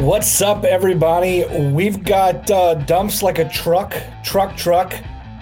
What's up, everybody? We've got uh, dumps like a truck, truck, truck,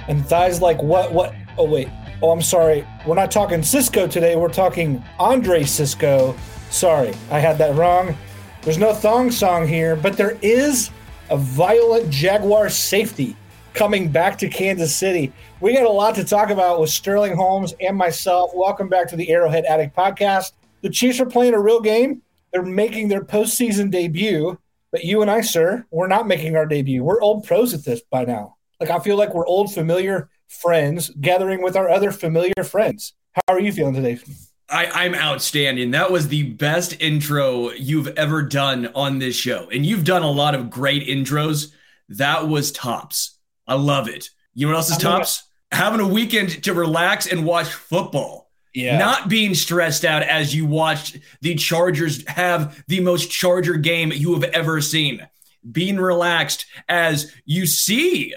and thighs like what? What? Oh, wait. Oh, I'm sorry. We're not talking Sisqo today. We're talking Andre Cisco. Sorry, I had that wrong. There's no thong song here, but there is a violent Jaguar safety coming back to Kansas City. We got a lot to talk about with Sterling Holmes and myself. Welcome back to the Arrowhead Addict podcast. The Chiefs are playing a real game. They're making their postseason debut, but you and I, sir, we're not making our debut. We're old pros at this by now. Like I feel like we're old familiar friends gathering with our other familiar friends. How are you feeling today? I, I'm outstanding. That was the best intro you've ever done on this show. And you've done a lot of great intros. That was tops. I love it. You know what else is tops? Having a weekend to relax and watch football. Yeah. Not being stressed out as you watched the Chargers have the most Charger game you have ever seen. Being relaxed as you see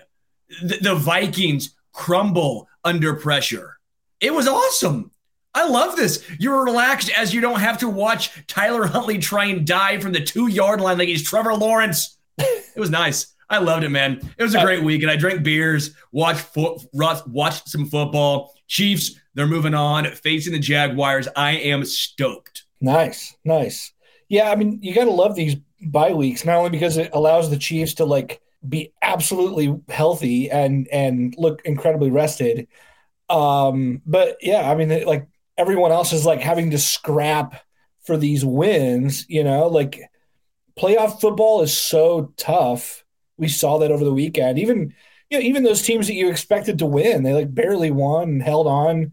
the, the Vikings crumble under pressure. It was awesome. I love this. You're relaxed as you don't have to watch Tyler Huntley try and dive from the two yard line like he's Trevor Lawrence. it was nice. I loved it, man. It was a uh, great week, and I drank beers, watched fo- watched some football. Chiefs, they're moving on, facing the Jaguars. I am stoked. Nice, nice. Yeah, I mean, you got to love these bye weeks, not only because it allows the Chiefs to like be absolutely healthy and and look incredibly rested, um, but yeah, I mean, like everyone else is like having to scrap for these wins, you know, like playoff football is so tough. We saw that over the weekend. Even you know, even those teams that you expected to win, they like barely won and held on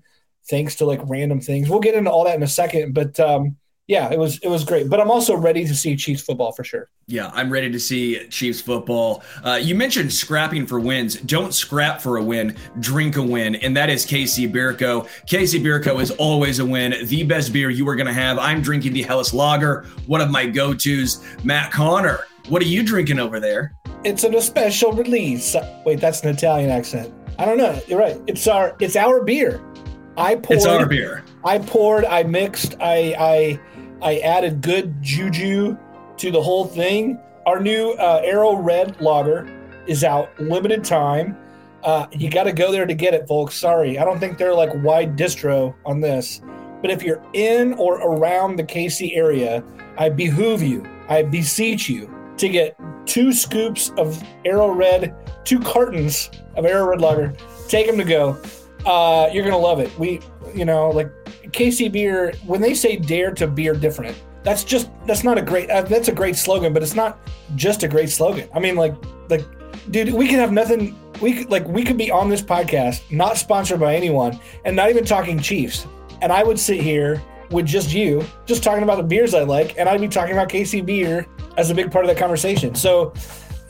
thanks to like random things. We'll get into all that in a second, but um yeah, it was it was great. But I'm also ready to see Chiefs football for sure. Yeah, I'm ready to see Chiefs football. Uh, you mentioned scrapping for wins. Don't scrap for a win, drink a win, and that is KC Birko. KC Bier Co. is always a win. The best beer you are going to have. I'm drinking the Helles Lager, one of my go-tos. Matt Conner, what are you drinking over there? It's an, a special release. Wait, that's an Italian accent. I don't know. You're right. It's our it's our beer. I poured. It's our beer. I poured. I mixed. I I I added good juju to the whole thing. Our new uh, Arrow Red Lager is out, limited time. Uh, you got to go there to get it, folks. Sorry, I don't think they're like wide distro on this. But if you're in or around the KC area, I behoove you, I beseech you to get two scoops of Arrow Red, two cartons of Arrow Red Lager. Take them to go. Uh, you're gonna love it. We, you know, like KC Beer, when they say dare to beer different, that's just that's not a great uh, that's a great slogan, but it's not just a great slogan. I mean, like like dude, we could have nothing. We could like we could be on this podcast, not sponsored by anyone, and not even talking Chiefs, and I would sit here with just you, just talking about the beers I like, and I'd be talking about KC Beer as a big part of that conversation. So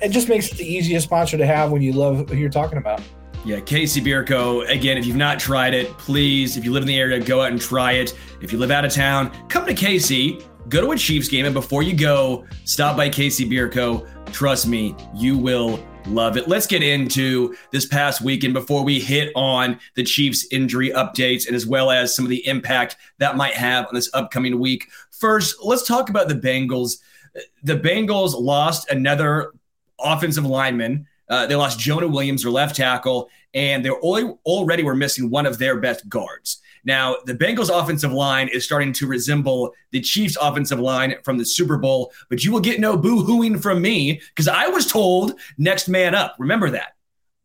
it just makes it the easiest sponsor to have when you love who you're talking about. Yeah, KC Bierko. Again, if you've not tried it, please, if you live in the area, go out and try it. If you live out of town, come to KC, go to a Chiefs game, and before you go, stop by KC Bierko. Trust me, you will love it. Let's get into this past weekend before we hit on the Chiefs injury updates and as well as some of the impact that might have on this upcoming week. First, let's talk about the Bengals. The Bengals lost another offensive lineman uh, they lost Jonah Williams, their left tackle, and they already were missing one of their best guards. Now, the Bengals' offensive line is starting to resemble the Chiefs' offensive line from the Super Bowl, but you will get no boo hooing from me because I was told next man up. Remember that.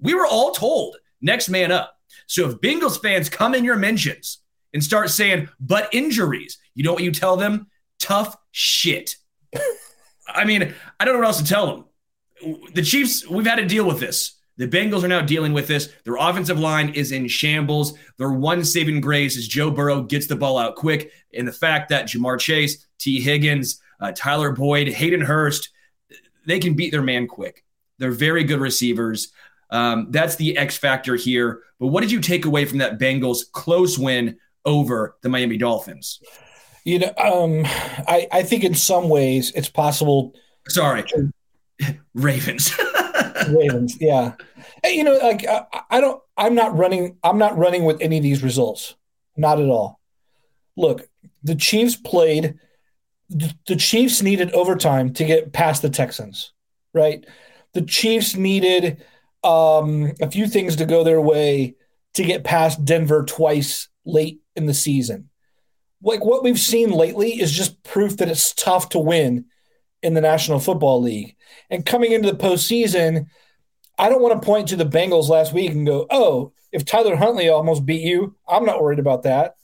We were all told next man up. So if Bengals fans come in your mentions and start saying, but injuries, you know what you tell them? Tough shit. I mean, I don't know what else to tell them the Chiefs, we've had to deal with this. The Bengals are now dealing with this. Their offensive line is in shambles. Their one saving grace is Joe Burrow gets the ball out quick. And the fact that Ja'Marr Chase, Tee Higgins, uh, Tyler Boyd, Hayden Hurst, they can beat their man quick. They're very good receivers. Um, that's the X factor here. But what did you take away from that Bengals close win over the Miami Dolphins? You know, um, I, I think in some ways it's possible. Sorry, Ravens. Ravens, yeah. You know, like I, I, don't. I'm not running. I'm not running with any of these results. Not at all. Look, the Chiefs played. The Chiefs needed overtime to get past the Texans, right? The Chiefs needed um, a few things to go their way to get past Denver twice late in the season. Like what we've seen lately is just proof that it's tough to win in the National Football League. And coming into the postseason, I don't want to point to the Bengals last week and go, oh, if Tyler Huntley almost beat you, I'm not worried about that.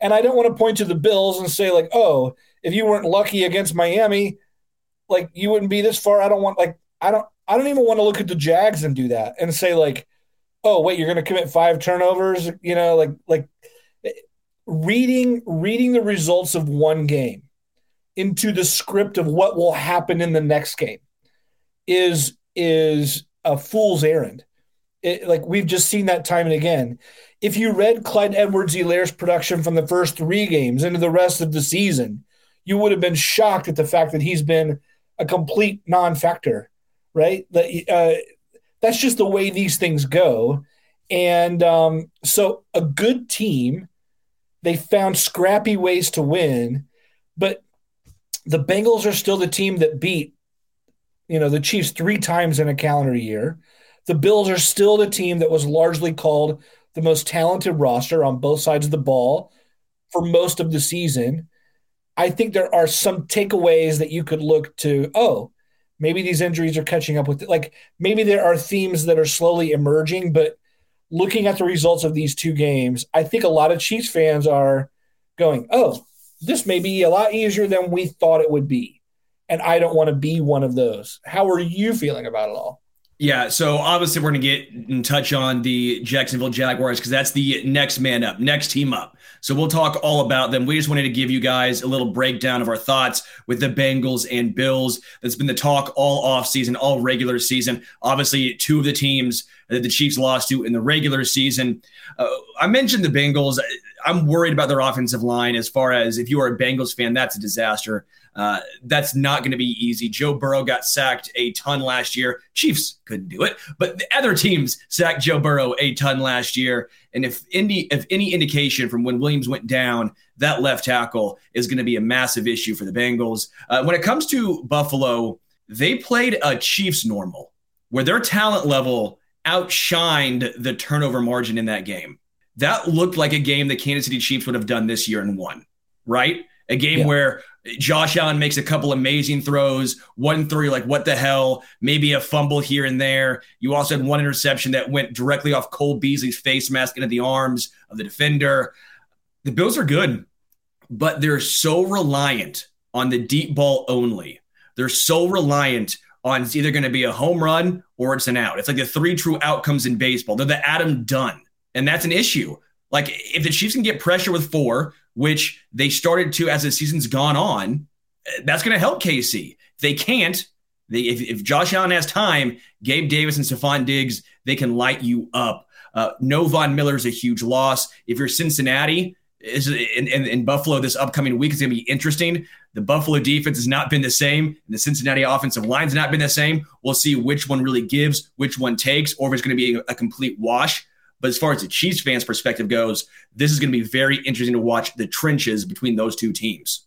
And I don't want to point to the Bills and say, like, oh, if you weren't lucky against Miami, like you wouldn't be this far. I don't want like I don't I don't even want to look at the Jags and do that and say like, oh wait, you're gonna commit five turnovers, you know, like like reading reading the results of one game into the script of what will happen in the next game is is a fool's errand. It, like we've just seen that time and again. If you read Clyde Edwards-Helaire's production from the first three games into the rest of the season, you would have been shocked at the fact that he's been a complete non-factor, right? Uh, that's just the way these things go. And um, so, a good team, they found scrappy ways to win, but the Bengals are still the team that beat, you know, the Chiefs three times in a calendar year. The Bills are still the team that was largely called the most talented roster on both sides of the ball for most of the season. I think there are some takeaways that you could look to. Oh, maybe these injuries are catching up with it. Like maybe there are themes that are slowly emerging, but looking at the results of these two games, I think a lot of Chiefs fans are going, oh, this may be a lot easier than we thought it would be. And I don't want to be one of those. How are you feeling about it all? Yeah, so obviously we're going to get in touch on the Jacksonville Jaguars because that's the next man up, next team up. So we'll talk all about them. We just wanted to give you guys a little breakdown of our thoughts with the Bengals and Bills. That's been the talk all off season, all regular season. Obviously, two of the teams that the Chiefs lost to in the regular season. Uh, I mentioned the Bengals. I'm worried about their offensive line as far as if you are a Bengals fan, that's a disaster. Uh, that's not going to be easy. Joe Burrow got sacked a ton last year. Chiefs couldn't do it, but the other teams sacked Joe Burrow a ton last year. And if any if any indication from when Williams went down, that left tackle is going to be a massive issue for the Bengals. Uh, when it comes to Buffalo, they played a Chiefs normal, where their talent level outshined the turnover margin in that game. That looked like a game the Kansas City Chiefs would have done this year and won, right? A game yeah. where Josh Allen makes a couple amazing throws, one three, like what the hell, maybe a fumble here and there. You also had one interception that went directly off Cole Beasley's face mask into the arms of the defender. The Bills are good, but they're so reliant on the deep ball only. They're so reliant on it's either going to be a home run or it's an out. It's like the three true outcomes in baseball. They're the Adam Dunn, and that's an issue. Like if the Chiefs can get pressure with four, which they started to as the season's gone on, that's going to help KC. They can't, they, if, if Josh Allen has time, Gabe Davis and Stefon Diggs, they can light you up. Uh, no Von Miller is a huge loss. If you're Cincinnati, is in, in, in, Buffalo this upcoming week is going to be interesting. The Buffalo defense has not been the same, and the Cincinnati offensive line has not been the same. We'll see which one really gives, which one takes, or if it's going to be a, a complete wash. But as far as the Chiefs fans' perspective goes, this is going to be very interesting to watch the trenches between those two teams.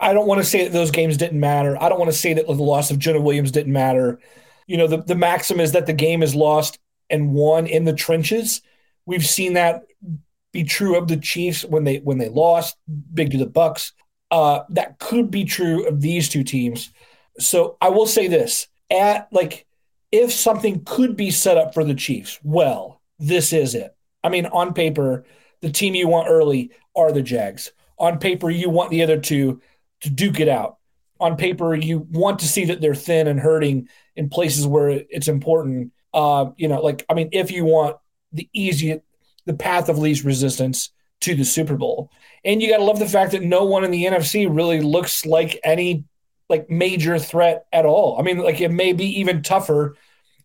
I don't want to say that those games didn't matter. I don't want to say that the loss of Jonah Williams didn't matter. You know, the, the maxim is that the game is lost and won in the trenches. We've seen that be true of the Chiefs when they when they lost big to the Bucs. Uh, that could be true of these two teams. So I will say this: at like, if something could be set up for the Chiefs, well, this is it. I mean, on paper, the team you want early are the Jags. On paper, you want the other two to duke it out. On paper, you want to see that they're thin and hurting in places where it's important. Uh, you know, like I mean, if you want the easy, the path of least resistance to the Super Bowl, and you got to love the fact that no one in the NFC really looks like any like major threat at all. I mean, like it may be even tougher.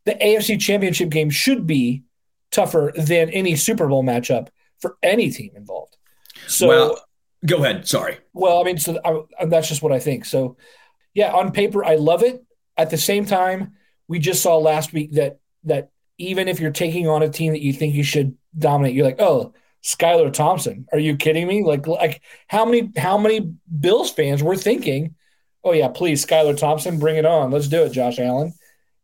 The AFC Championship game should be tougher than any Super Bowl matchup for any team involved. So well, Go ahead. Sorry. Well, I mean, so I, uh, that's just what I think. So, yeah, on paper, I love it. At the same time, we just saw last week that that even if you're taking on a team that you think you should dominate, you're like, oh, Skylar Thompson. Are you kidding me? Like, like how many how many Bills fans were thinking, oh yeah, please, Skylar Thompson, bring it on. Let's do it, Josh Allen.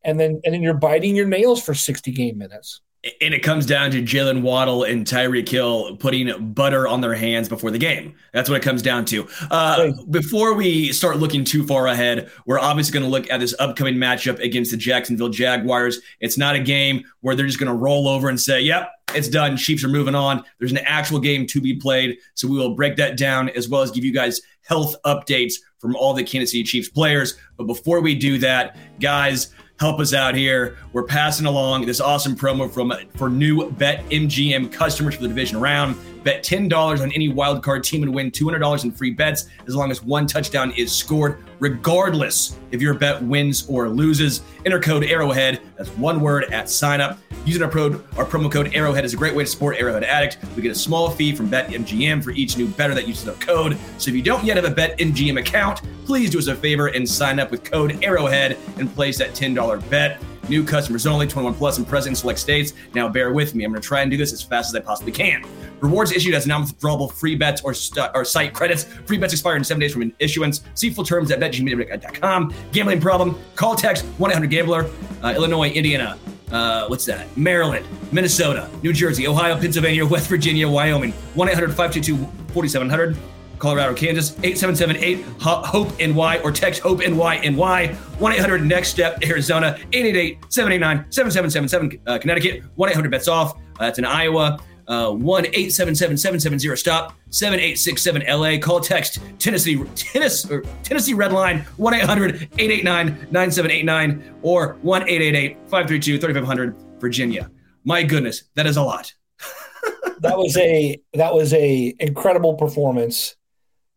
And then and then you're biting your nails for 60 game minutes and it comes down to Jaylen Waddle and Tyreek Hill putting butter on their hands before the game. That's what it comes down to. Uh, before we start looking too far ahead, we're obviously going to look at this upcoming matchup against the Jacksonville Jaguars. It's not a game where they're just going to roll over and say, "Yep, it's done. Chiefs are moving on." There's an actual game to be played, so we will break that down as well as give you guys health updates from all the Kansas City Chiefs players. But before we do that, guys help us out here. We're passing along this awesome promo from for new BetMGM customers for the division round. Bet $10 on any wild card team and win $200 in free bets as long as one touchdown is scored, regardless if your bet wins or loses. Enter code Arrowhead, that's one word at sign up. Using our, pro, our promo code Arrowhead is a great way to support Arrowhead Addict. We get a small fee from BetMGM for each new better that uses our code. So if you don't yet have a BetMGM account, please do us a favor and sign up with code Arrowhead and place that $10 bet. New customers only, 21 plus and present in select states. Now bear with me. I'm going to try and do this as fast as I possibly can. Rewards issued as non-withdrawable free bets or, st- or site credits. Free bets expire in seven days from issuance. See full terms at betmgm.com. Gambling problem? Call text 1-800-GAMBLER. Uh, Illinois, Indiana, uh, what's that? Maryland, Minnesota, New Jersey, Ohio, Pennsylvania, West Virginia, Wyoming. 1-800-522-4700. Colorado, Kansas, 8778 HOPE NY or text HOPE NY NY, 1 800 Next Step, Arizona, 888 789 7777 uh, Connecticut, 1 800 Bets Off, uh, that's in Iowa, uh, 1 877 770 Stop, 7867 LA. Call text Tennessee, Tennessee, or Tennessee Red Line, 1 800 889 9789 or 1 888 532 3500 Virginia. My goodness, that is a lot. that was a that was a incredible performance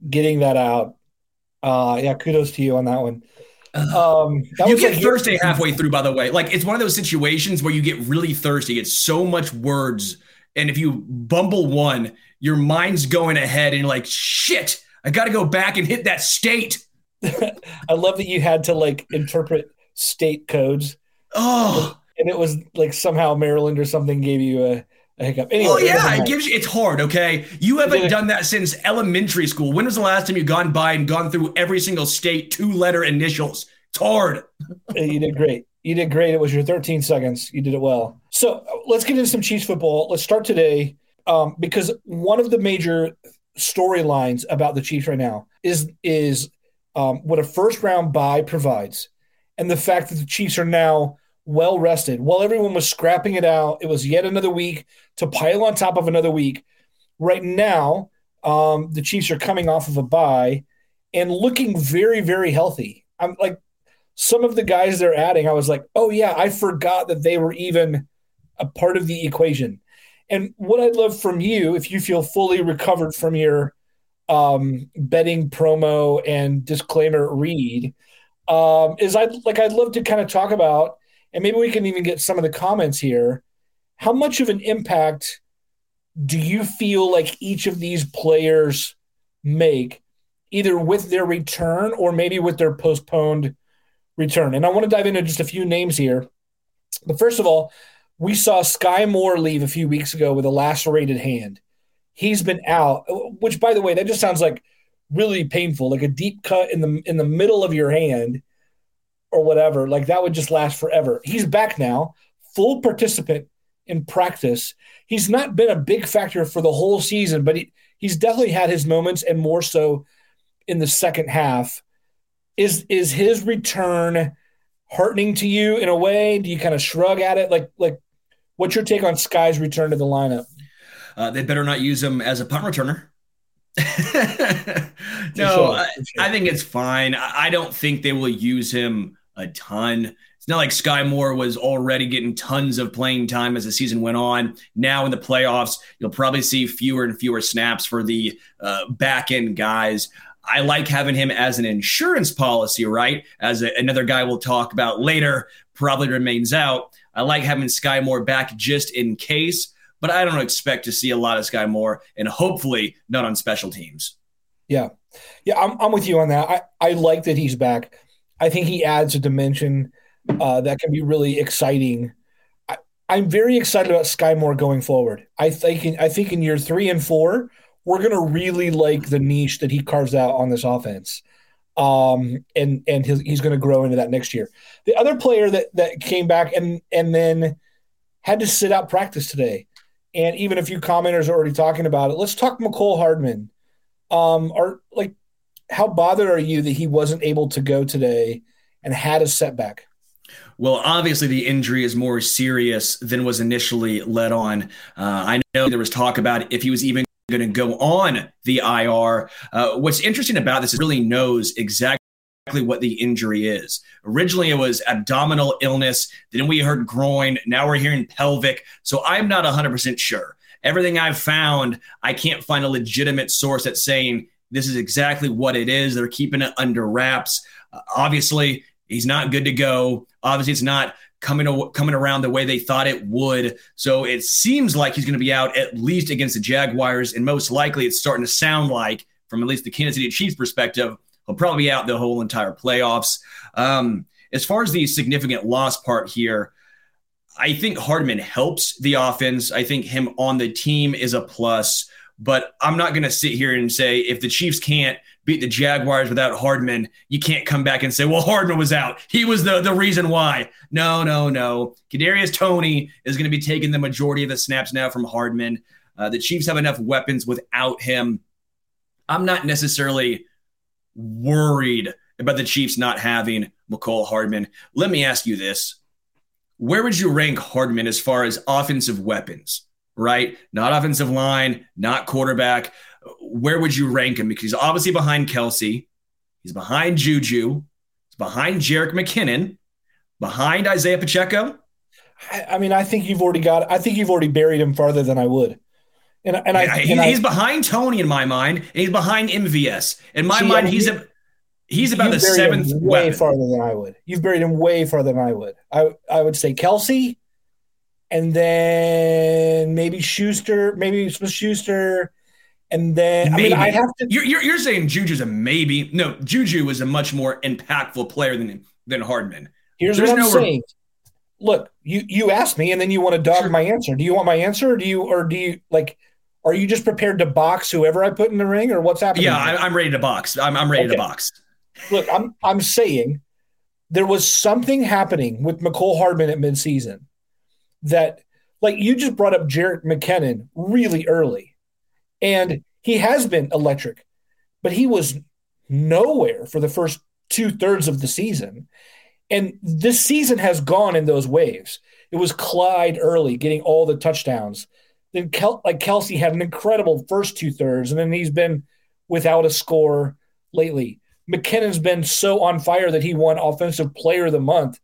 getting that out. Uh, yeah, kudos to you on that one. Um, that you get like thirsty halfway through, by the way. Like it's one of those situations where you get really thirsty. It's so much words, and if you bumble one, your mind's going ahead, and you're like, "Shit, I got to go back and hit that state." I love that you had to like interpret state codes. Oh, and it was like somehow Maryland or something gave you a, a hiccup. Anyway, oh yeah, it gives you. It's hard. Okay, you haven't done that since elementary school. When was the last time you gone by and gone through every single state two letter initials? It's hard. you did great. You did great. It was your 13 seconds. You did it well. So let's get into some Chiefs football. Let's start today um, because one of the major storylines about the Chiefs right now is is um, what a first round bye provides, and the fact that the Chiefs are now well rested. While everyone was scrapping it out, it was yet another week to pile on top of another week. Right now, um, the Chiefs are coming off of a bye and looking very, very healthy. I'm like some of the guys they're adding. I was like, oh yeah, I forgot that they were even a part of the equation. And what I'd love from you, if you feel fully recovered from your um, betting promo and disclaimer read, um, is I'd like I'd love to kind of talk about and maybe we can even get some of the comments here. How much of an impact do you feel like each of these players make, either with their return or maybe with their postponed return? And I want to dive into just a few names here. But first of all, we saw Skyy Moore leave a few weeks ago with a lacerated hand. He's been out, which by the way, that just sounds like really painful, like a deep cut in the in the middle of your hand or whatever, like that would just last forever. He's back now, full participant in practice. He's not been a big factor for the whole season, but he, he's definitely had his moments and more so in the second half. Is is his return heartening to you in a way? Do you kind of shrug at it? Like like what's your take on Skyy's return to the lineup? Uh, they better not use him as a punt returner. no, sure. I, I, think it's fine. I don't think they will use him a ton. It's not like Skyy Moore was already getting tons of playing time as the season went on. Now in the playoffs, you'll probably see fewer and fewer snaps for the uh, back end guys. I like having him as an insurance policy, right? As a, another guy we'll talk about later probably remains out. I like having Skyy Moore back just in case, but I don't expect to see a lot of Skyy Moore and hopefully not on special teams. Yeah. Yeah, I'm, I'm with you on that. I, I like that he's back. I think he adds a dimension uh, that can be really exciting. I, am very excited about Skyy Moore going forward. I think in, I think in year three and four, we're gonna really like the niche that he carves out on this offense. Um, and and his, he's going to grow into that next year. The other player that that came back and and then had to sit out practice today, and even a few commenters are already talking about it. Let's talk Mecole Hardman. Um, are like how bothered are you that he wasn't able to go today and had a setback? Well, obviously, the injury is more serious than was initially led on. Uh, I know there was talk about if he was even going to go on the IR. Uh, what's interesting about this is really knows exactly what the injury is. Originally, it was abdominal illness. Then we heard groin. Now we're hearing pelvic. So I'm not 100% sure. Everything I've found, I can't find a legitimate source that's saying this is exactly what it is. They're keeping it under wraps. Uh, obviously, he's not good to go. Obviously, it's not coming coming around the way they thought it would. So it seems like he's going to be out at least against the Jaguars, and most likely, it's starting to sound like, from at least the Kansas City Chiefs perspective, he'll probably be out the whole entire playoffs. Um, as far as the significant loss part here, I think Hardman helps the offense. I think him on the team is a plus. But I'm not going to sit here and say if the Chiefs can't beat the Jaguars without Hardman, you can't come back and say, well, Hardman was out. He was the, the reason why. No, no, no. Kadarius Toney is going to be taking the majority of the snaps now from Hardman. Uh, the Chiefs have enough weapons without him. I'm not necessarily worried about the Chiefs not having Mecole Hardman. Let me ask you this. Where would you rank Hardman as far as offensive weapons? Right? Not offensive line, not quarterback. Where would you rank him? Because he's obviously behind Kelce. he's behind Juju, he's behind Jerick McKinnon, behind Isaiah Pacheco. I, I mean, I think you've already got. I think you've already buried him farther than I would. And, and I, and he's I, behind Toney in my mind, and he's behind MVS. In my see, mind, mean, he's a he's about the seventh way weapon. farther than I would. You've buried him way farther than I would. I I would say Kelce, and then maybe Schuster, maybe Schuster, and then maybe. I mean I have to. You're, you're, you're saying Juju's a maybe. No, Juju is a much more impactful player than than Hardman. Here's There's what I'm no saying. look, you you asked me and then you want to dog sure. my answer. Do you want my answer or do you or do you like are you just prepared to box whoever I put in the ring or what's happening? Yeah, I, am ready to box. I'm, I'm ready okay. to box. Look, I'm I'm saying there was something happening with Mecole Hardman at midseason that like you just brought up Jerick McKinnon really early. And he has been electric, but he was nowhere for the first two thirds of the season. And this season has gone in those waves. It was Clyde early getting all the touchdowns. Then Kel- like Kelce had an incredible first two thirds, and then he's been without a score lately. McKinnon's been so on fire that he won Offensive Player of the Month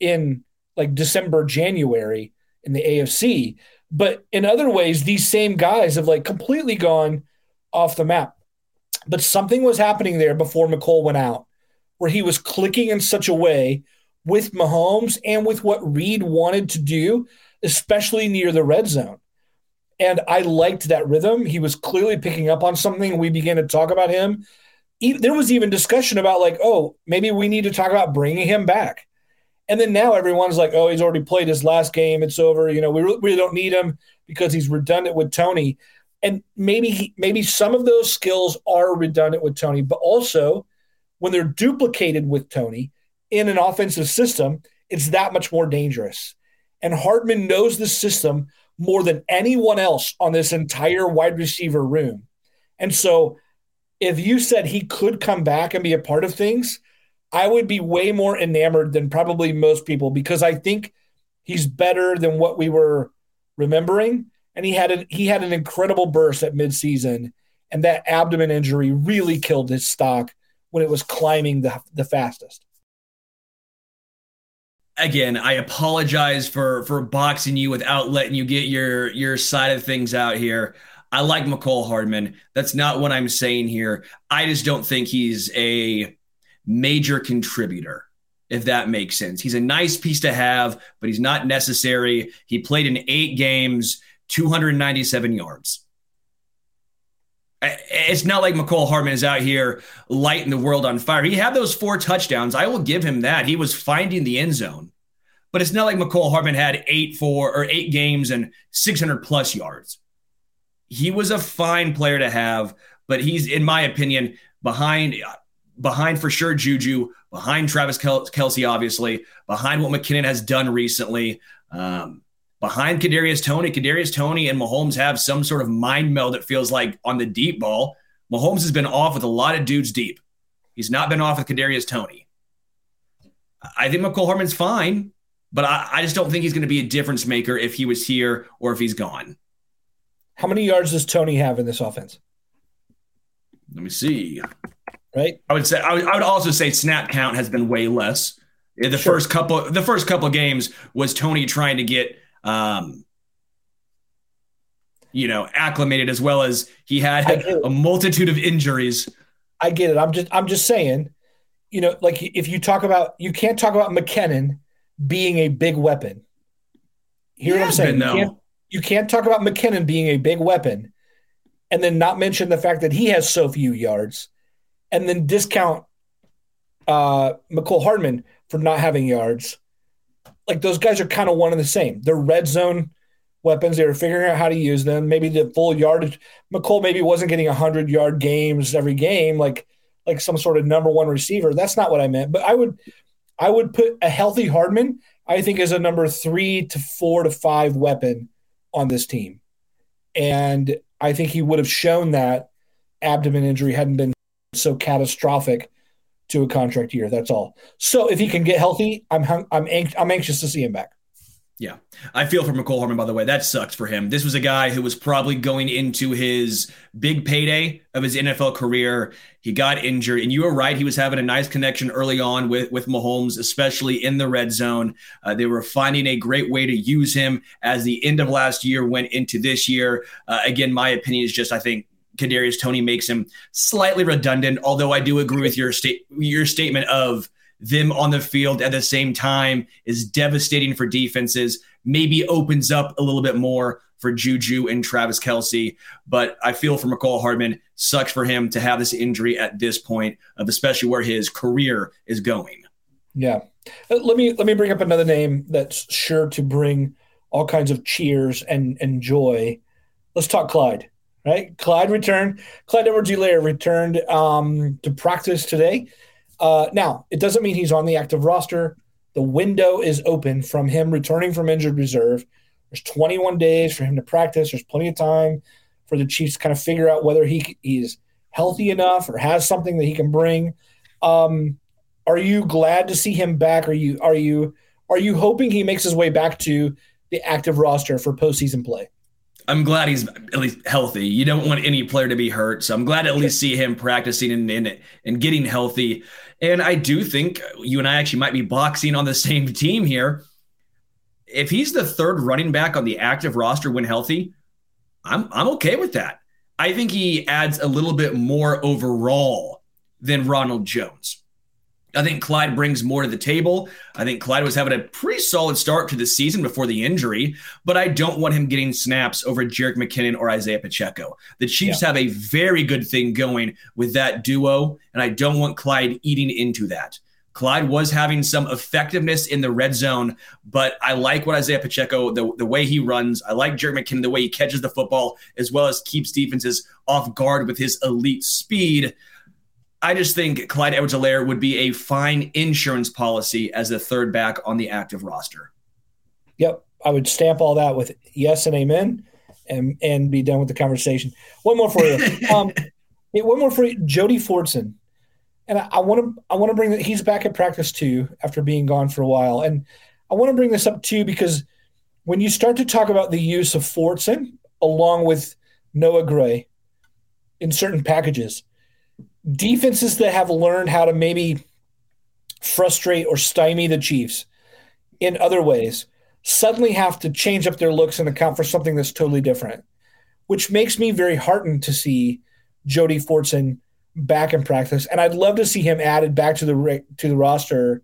in like December, January in the AFC. But in other ways, these same guys have like completely gone off the map. But something was happening there before Mecole went out where he was clicking in such a way with Mahomes and with what Reid wanted to do, especially near the red zone. And I liked that rhythm. He was clearly picking up on something. We began to talk about him. There was even discussion about, like, oh, maybe we need to talk about bringing him back. And then now everyone's like, oh, he's already played his last game. It's over. You know, we really don't need him because he's redundant with Toney. And maybe he, maybe some of those skills are redundant with Toney, but also when they're duplicated with Toney in an offensive system, it's that much more dangerous. And Hardman knows the system more than anyone else on this entire wide receiver room. And so if you said he could come back and be a part of things, I would be way more enamored than probably most people because I think he's better than what we were remembering. And he had a, he had an incredible burst at midseason, and that abdomen injury really killed his stock when it was climbing the, the fastest. Again, I apologize for for boxing you without letting you get your your side of things out here. I like Mecole Hardman. That's not what I'm saying here. I just don't think he's a major contributor, if that makes sense. He's a nice piece to have, but he's not necessary. He played in eight games, 297 yards. It's not like Mecole Hardman is out here lighting the world on fire. He had those four touchdowns. I will give him that. He was finding the end zone. But it's not like Mecole Hardman had eight four or eight games and 600 plus yards. He was a fine player to have, but he's, in my opinion, behind behind for sure Juju, behind Travis Kelce, obviously, behind what McKinnon has done recently. Um, behind Kadarius Toney. Kadarius Toney and Mahomes have some sort of mind meld that feels like on the deep ball. Mahomes has been off with a lot of dudes deep. He's not been off with Kadarius Toney. I think Mecole Hardman's fine, but I, I just don't think he's going to be a difference maker if he was here or if he's gone. How many yards does Toney have in this offense? Let me see. Right. I would say I would, I would also say snap count has been way less. The sure. first couple the first couple games was Toney trying to get um, you know, acclimated as well as he had a multitude of injuries. I get it. I'm just I'm just saying, you know, like if you talk about you can't talk about McKinnon being a big weapon. Hear what I'm saying? You can't, you can't talk about McKinnon being a big weapon and then not mention the fact that he has so few yards and then discount uh Mecole Hardman for not having yards like those guys are kind of one and the same. They're red zone weapons. They were figuring out how to use them. Maybe the full yardage. Mecole maybe wasn't getting hundred yard games every game, like like some sort of number one receiver. That's not what I meant. But I would I would put a healthy Hardman. I think as a number three to four to five weapon on this team, and I think he would have shown that abdomen injury hadn't been so catastrophic to a contract year. That's all. So if he can get healthy, I'm I'm I'm anxious to see him back. Yeah, I feel for Mecole Hardman. By the way, that sucked for him. This was a guy who was probably going into his big payday of his NFL career. He got injured, and you were right. He was having a nice connection early on with with Mahomes, especially in the red zone. Uh, they were finding a great way to use him as the end of last year went into this year. Uh, again, my opinion is just I think Kadarius Toney makes him slightly redundant. Although I do agree with your state your statement of them on the field at the same time is devastating for defenses. Maybe opens up a little bit more for Juju and Travis Kelce, But I feel for Mecole Hardman, sucks for him to have this injury at this point of especially where his career is going. Yeah. Uh, let me let me bring up another name that's sure to bring all kinds of cheers and and joy. Let's talk Clyde. Right, Clyde returned. Clyde Edwards-Helaire returned um, to practice today. Uh, now, it doesn't mean he's on the active roster. The window is open from him returning from injured reserve. There's 21 days for him to practice. There's plenty of time for the Chiefs to kind of figure out whether he he's healthy enough or has something that he can bring. Um, are you glad to see him back? Are you are you are you hoping he makes his way back to the active roster for postseason play? I'm glad he's at least healthy. You don't want any player to be hurt, so I'm glad to at least see him practicing and and, and getting healthy. And I do think you and I actually might be boxing on the same team here. If he's the third running back on the active roster when healthy, I'm I'm okay with that. I think he adds a little bit more overall than Ronald Jones. I think Clyde brings more to the table. I think Clyde was having a pretty solid start to the season before the injury, but I don't want him getting snaps over Jerick McKinnon or Isaiah Pacheco. The Chiefs yeah. have a very good thing going with that duo, and I don't want Clyde eating into that. Clyde was having some effectiveness in the red zone, but I like what Isaiah Pacheco, the, the way he runs. I like Jerick McKinnon, the way he catches the football, as well as keeps defenses off guard with his elite speed. I just think Clyde Edwards-Helaire would be a fine insurance policy as the third back on the active roster. Yep. I would stamp all that with yes and amen and and be done with the conversation. One more for you. um, one more for you. Jody Fortson. And I want to I want to bring that he's back at practice too after being gone for a while. And I want to bring this up too because when you start to talk about the use of Fortson along with Noah Gray in certain packages, defenses that have learned how to maybe frustrate or stymie the Chiefs in other ways suddenly have to change up their looks and account for something that's totally different, which makes me very heartened to see Jody Fortson back in practice, and I'd love to see him added back to the to the roster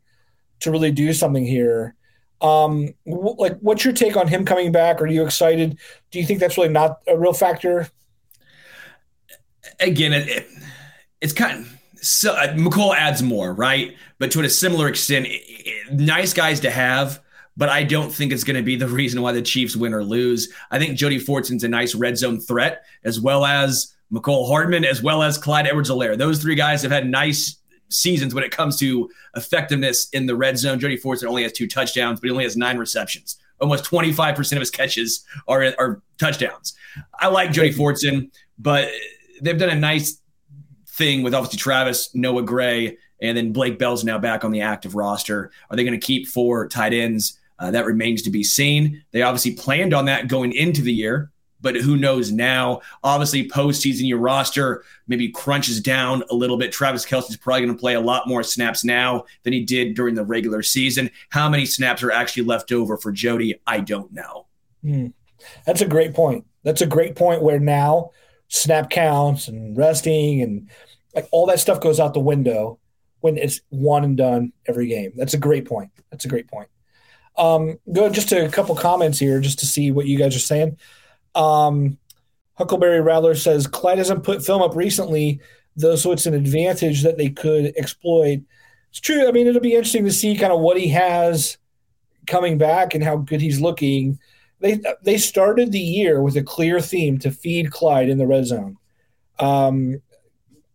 to really do something here. Um, like, what's your take on him coming back? Are you excited? Do you think that's really not a real factor? Again, it, it it's kind of so uh, Mecole adds more, right? But to a similar extent, it, it, nice guys to have. But I don't think it's going to be the reason why the Chiefs win or lose. I think Jody Fortson's a nice red zone threat, as well as Mecole Hardman, as well as Clyde Edwards-Helaire. Those three guys have had nice seasons when it comes to effectiveness in the red zone. Jody Fortson only has two touchdowns, but he only has nine receptions. Almost 25% of his catches are, are touchdowns. I like Jody Fortson, but they've done a nice thing with obviously Travis, Noah Gray, and then Blake Bell's now back on the active roster. Are they going to keep four tight ends? Uh, that remains to be seen. They obviously planned on that going into the year, but who knows now? Obviously, postseason, your roster maybe crunches down a little bit. Travis Kelce's probably going to play a lot more snaps now than he did during the regular season. How many snaps are actually left over for Jody? I don't know. Hmm. That's a great point. That's a great point where now snap counts and resting and like all that stuff goes out the window when it's one and done every game. That's a great point. That's a great point. Um, go just to a couple comments here just to see what you guys are saying. Um, Huckleberry Rattler says Clyde hasn't put film up recently, though, so it's an advantage that they could exploit. It's true. I mean, it'll be interesting to see kind of what he has coming back and how good he's looking. They they started the year with a clear theme to feed Clyde in the red zone. Um,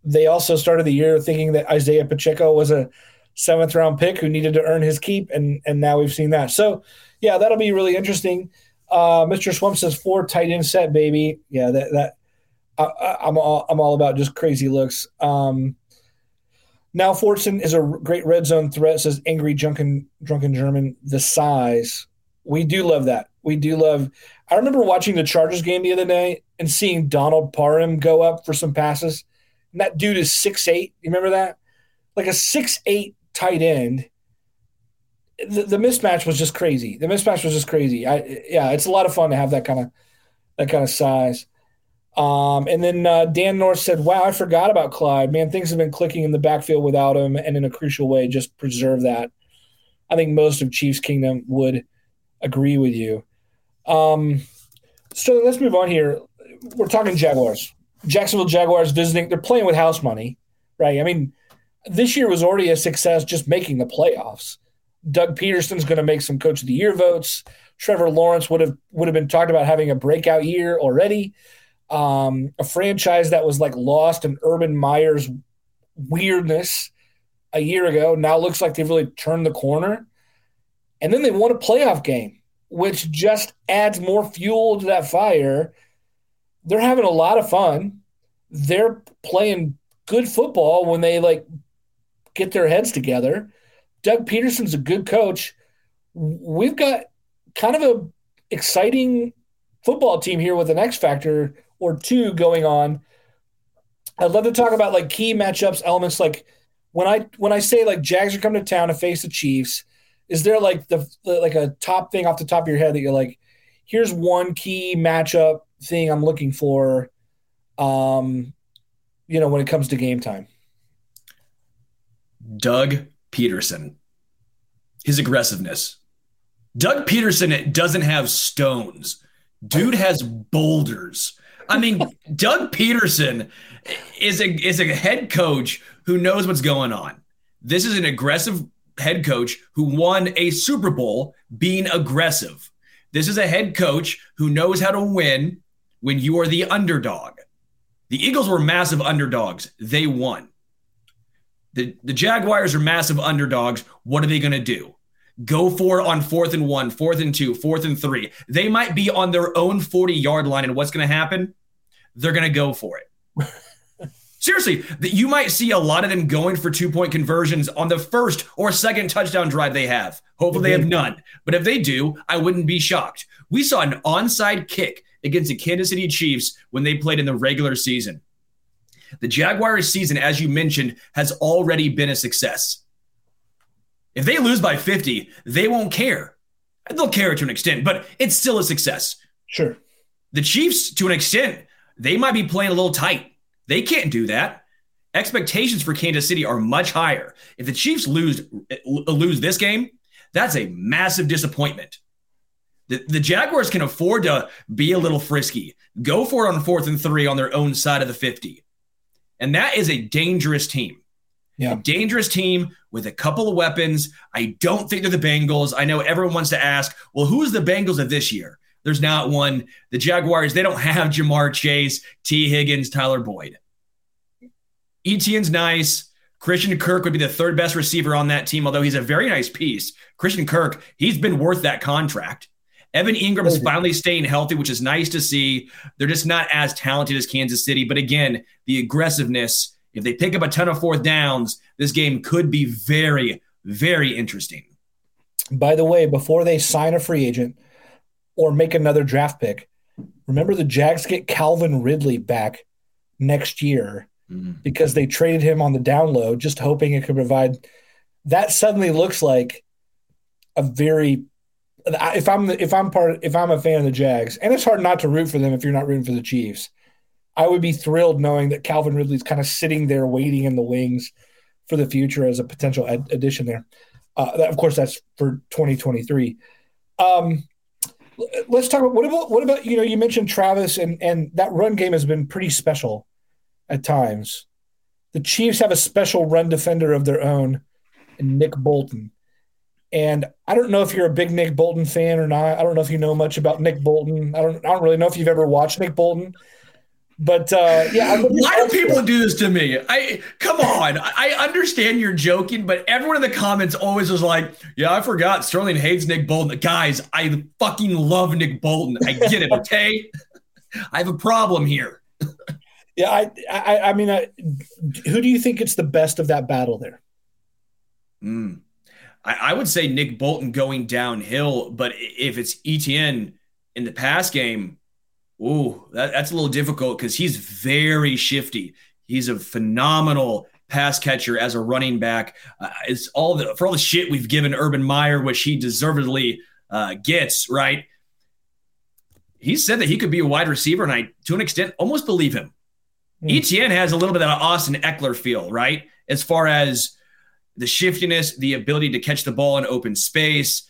they also started the year thinking that Isaiah Pacheco was a seventh round pick who needed to earn his keep, and and now we've seen that. So yeah, that'll be really interesting. Uh, Mr. Swamp says four tight end set, baby. Yeah, that that I, am all I'm all about just crazy looks. Um, now Fortson is a great red zone threat. Says angry drunken drunken German. The size, we do love that. We do love. I remember watching the Chargers game the other day and seeing Donald Parham go up for some passes. And that dude is six eight. You remember that? Like a six eight tight end the, the mismatch was just crazy. The mismatch was just crazy. I yeah, it's a lot of fun to have that kind of that kind of size. Um, and then uh, Dan North said, "Wow, I forgot about Clyde. Man, things have been clicking in the backfield without him, and in a crucial way, just preserve that." I think most of Chiefs Kingdom would agree with you. Um, so let's move on here. We're talking Jaguars. Jacksonville Jaguars visiting. They're playing with house money, right? I mean, this year was already a success just making the playoffs Doug Pederson's going to make some Coach of the Year votes. Trevor Lawrence would have would have been talked about having a breakout year already. Um, a franchise that was like lost in Urban Meyer's weirdness a year ago now looks like they've really turned the corner. And then they won a playoff game, which just adds more fuel to that fire. They're having a lot of fun. They're playing good football when they like get their heads together. Doug Pederson's a good coach. We've got kind of a exciting football team here with an X factor or two going on. I'd love to talk about like key matchups, elements like when I when I say like Jags are coming to town to face the Chiefs, is there like the like a top thing off the top of your head that you're like, here's one key matchup thing I'm looking for, um, you know, when it comes to game time. Doug Pederson, his aggressiveness. Doug Pederson doesn't have stones. Dude has boulders. I mean, Doug Pederson is a is a head coach who knows what's going on. This is an aggressive head coach who won a Super Bowl being aggressive. This is a head coach who knows how to win when you are the underdog. The Eagles were massive underdogs. They won. The, the Jaguars are massive underdogs. What are they going to do? Go for it on fourth and one, fourth and two, fourth and three. They might be on their own 40 yard line. And what's going to happen? They're going to go for it. Seriously, that you might see a lot of them going for two point conversions on the first or second touchdown drive they have. Hopefully, they have mm-hmm. none. But if they do, I wouldn't be shocked. We saw an onside kick against the Kansas City Chiefs when they played in the regular season. The Jaguars season, as you mentioned, has already been a success. If they lose by 50, they won't care. They'll care to an extent, but it's still a success. Sure. The Chiefs, to an extent, they might be playing a little tight. They can't do that. Expectations for Kansas City are much higher. If the Chiefs lose lose this game, that's a massive disappointment. The, the Jaguars can afford to be a little frisky. Go for it on fourth and three on their own side of the 50. And that is a dangerous team. Yeah. A dangerous team with a couple of weapons. I don't think they're the Bengals. I know everyone wants to ask, well, who's the Bengals of this year? There's not one. The Jaguars, they don't have Ja'Marr Chase, Tee Higgins, Tyler Boyd. Etienne's nice. Christian Kirk would be the third best receiver on that team, although he's a very nice piece. Christian Kirk, he's been worth that contract. Evan Engram is finally staying healthy, which is nice to see. They're just not as talented as Kansas City. But again, the aggressiveness, if they pick up a ton of fourth downs, this game could be very, very interesting. By the way, before they sign a free agent or make another draft pick, remember the Jags get Calvin Ridley back next year mm-hmm. because they traded him on the download, just hoping it could provide. That suddenly looks like a very if I'm if I'm part if I'm a fan of the Jags, and it's hard not to root for them if you're not rooting for the Chiefs. I would be thrilled knowing that Calvin Ridley's kind of sitting there waiting in the wings for the future as a potential ad- addition there. Uh, that, of course, that's for 2023. Um, let's talk about what about what about you know you mentioned Travis and and that run game has been pretty special at times. The Chiefs have a special run defender of their own, Nick Bolton. And I don't know if you're a big Nick Bolton fan or not. I don't know if you know much about Nick Bolton. I don't. I don't really know if you've ever watched Nick Bolton. But uh, yeah, why do people do this to me? I come on. I understand you're joking, but everyone in the comments always was like, "Yeah, I forgot Sterling hates Nick Bolton." Guys, I fucking love Nick Bolton. I get it. Okay, I have a problem here. yeah, I, I, I mean, I, who do you think it's the best of that battle there? Hmm. I, I would say Nick Bolton going downhill, but if it's Etienne in the pass game, ooh, that, that's a little difficult because he's very shifty. He's a phenomenal pass catcher as a running back. Uh, it's all the for all the shit we've given Urban Meyer, which he deservedly uh, gets. Right? He said that he could be a wide receiver, and I, to an extent, almost believe him. Mm. Etienne has a little bit of an Austin Ekeler feel, right? As far as the shiftiness, the ability to catch the ball in open space.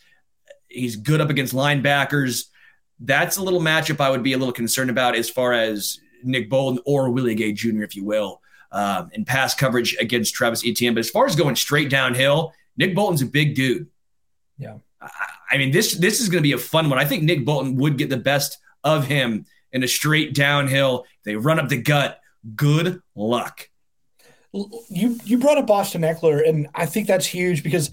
He's good up against linebackers. That's a little matchup I would be a little concerned about as far as Nick Bolton or Willie Gay Jr., if you will, um, in pass coverage against Travis Etienne. But as far as going straight downhill, Nick Bolton's a big dude. Yeah. I, I mean, this this is going to be a fun one. I think Nick Bolton would get the best of him in a straight downhill. They run up the gut. Good luck. You you brought up Austin Ekeler, and I think that's huge because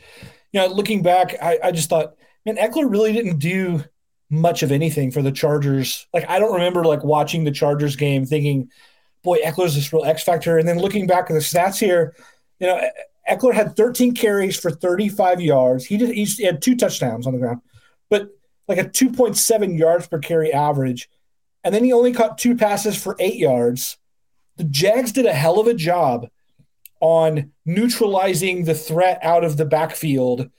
you know, looking back, I, I just thought, man, Ekeler really didn't do much of anything for the Chargers. Like I don't remember like watching the Chargers game thinking, boy, Ekeler's this real X factor. And then looking back at the stats here, you know, Ekeler had 13 carries for 35 yards. He did he had two touchdowns on the ground, but like a 2.7 yards per carry average. And then he only caught two passes for eight yards. The Jags did a hell of a job on neutralizing the threat out of the backfield,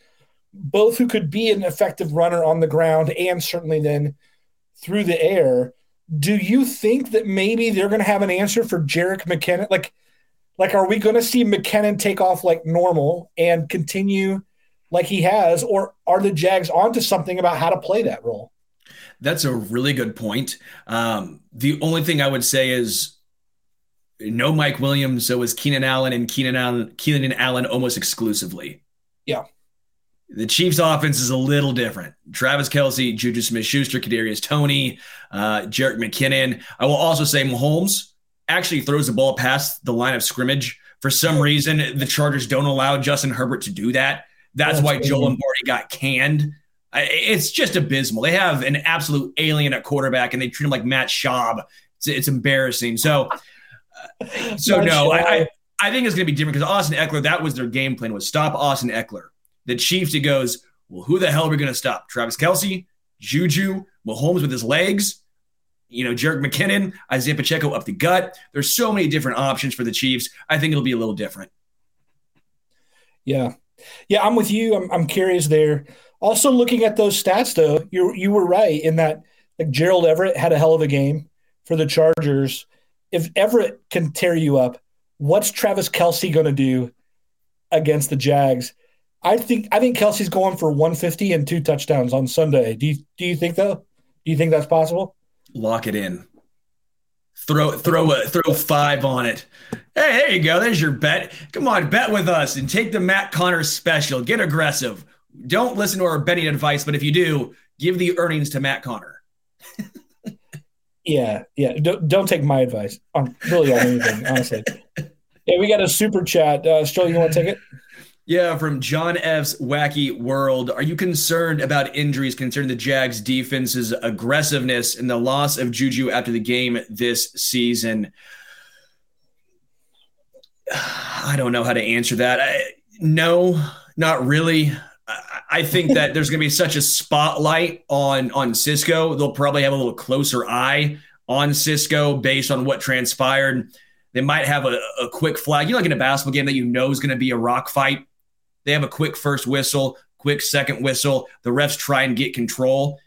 both who could be an effective runner on the ground and certainly then through the air. Do you think that maybe they're going to have an answer for Jerick McKinnon? Like, like, are we going to see McKinnon take off like normal and continue like he has, or are the Jags onto something about how to play that role? That's a really good point. Um, the only thing I would say is no Mike Williams, so it was Keenan Allen and Keenan Allen, Keenan Allen almost exclusively. Yeah. The Chiefs' offense is a little different. Travis Kelce, Juju Smith-Schuster, Kadarius Toney, uh, Jerick McKinnon. I will also say Mahomes actually throws the ball past the line of scrimmage. For some reason, the Chargers don't allow Justin Herbert to do that. That's, That's why crazy. Joe Lombardi got canned. It's just abysmal. They have an absolute alien at quarterback, and they treat him like Matt Schaub. It's, it's embarrassing. So so no, I, I, I think it's going to be different because Austin Ekeler, that was their game plan was stop Austin Ekeler. The Chiefs, it goes, well, who the hell are we going to stop? Travis Kelce, Juju, Mahomes with his legs, you know, Jerick McKinnon, Isaiah Pacheco up the gut. There's so many different options for the Chiefs. I think it'll be a little different. Yeah. Yeah, I'm with you. I'm, I'm curious there. Also, looking at those stats, though, you you were right in that like Gerald Everett had a hell of a game for the Chargers if Everett can tear you up, what's Travis Kelce going to do against the Jags? I think I think Kelce's going for 150 and two touchdowns on Sunday. Do you do you think though? Do you think that's possible? Lock it in. Throw throw a, throw five on it. Hey, there you go. There's your bet. Come on, bet with us and take the Matt Conner special. Get aggressive. Don't listen to our betting advice, but if you do, give the earnings to Matt Conner. Yeah, yeah. Don't, don't take my advice on really on anything, honestly. Yeah, we got a super chat. Uh, Stroll, you want to take it? Yeah, from John F's Wacky World. Are you concerned about injuries concerning the Jags defense's aggressiveness and the loss of Juju after the game this season? I don't know how to answer that. I, no, not really. I think that there's going to be such a spotlight on on Cisco. They'll probably have a little closer eye on Cisco based on what transpired. They might have a, a quick flag. You know, like in a basketball game that you know is going to be a rock fight. They have a quick first whistle, quick second whistle. The refs try and get control.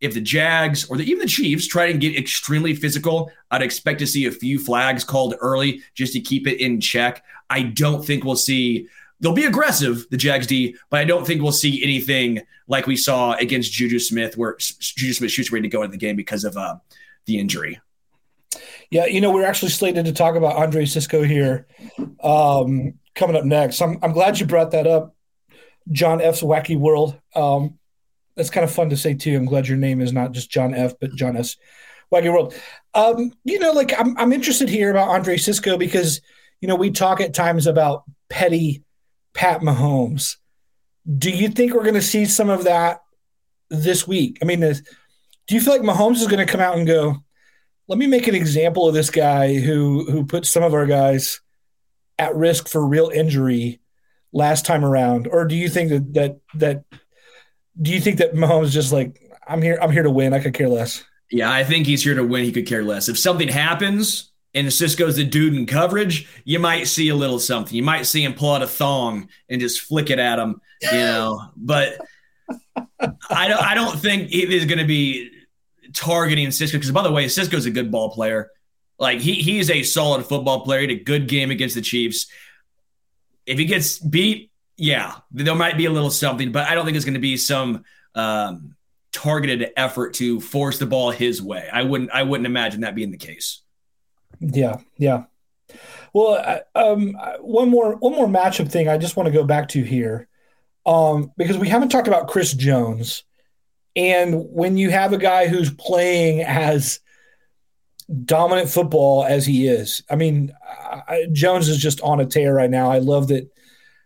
If the Jags or the, even the Chiefs try and get extremely physical, I'd expect to see a few flags called early just to keep it in check. I don't think we'll see they'll be aggressive, the Jags D, but I don't think we'll see anything like we saw against Juju Smith, where Juju Smith shoots ready to go into the game because of uh, the injury. Yeah, you know, we're actually slated to talk about Andre Cisco here um, coming up next. I'm, I'm glad you brought that up, John F's Wacky World. Um, that's kind of fun to say too. I'm glad your name is not just John F, but John S. Wacky World. Um, you know, like I'm, I'm interested here about Andre Cisco because you know we talk at times about petty Pat Mahomes. Do you think we're going to see some of that this week? I mean, do you feel like Mahomes is going to come out and go, "Let me make an example of this guy who who put some of our guys at risk for real injury last time around," or do you think that that that do you think that Mahomes just like I'm here I'm here to win. I could care less. Yeah, I think he's here to win. He could care less. If something happens, and Cisco's the dude in coverage, you might see a little something. You might see him pull out a thong and just flick it at him, you know. but I don't. I don't think it is going to be targeting Cisco because, by the way, Cisco's a good ball player. Like he he's a solid football player. He had a good game against the Chiefs. If he gets beat, yeah, there might be a little something, but I don't think it's going to be some um, targeted effort to force the ball his way. I wouldn't. I wouldn't imagine that being the case. Yeah, yeah. Well, um, one more one more matchup thing I just want to go back to here. um, because we haven't talked about Chris Jones. And when you have a guy who's playing as dominant football as he is, I mean, I, Jones is just on a tear right now. I love that.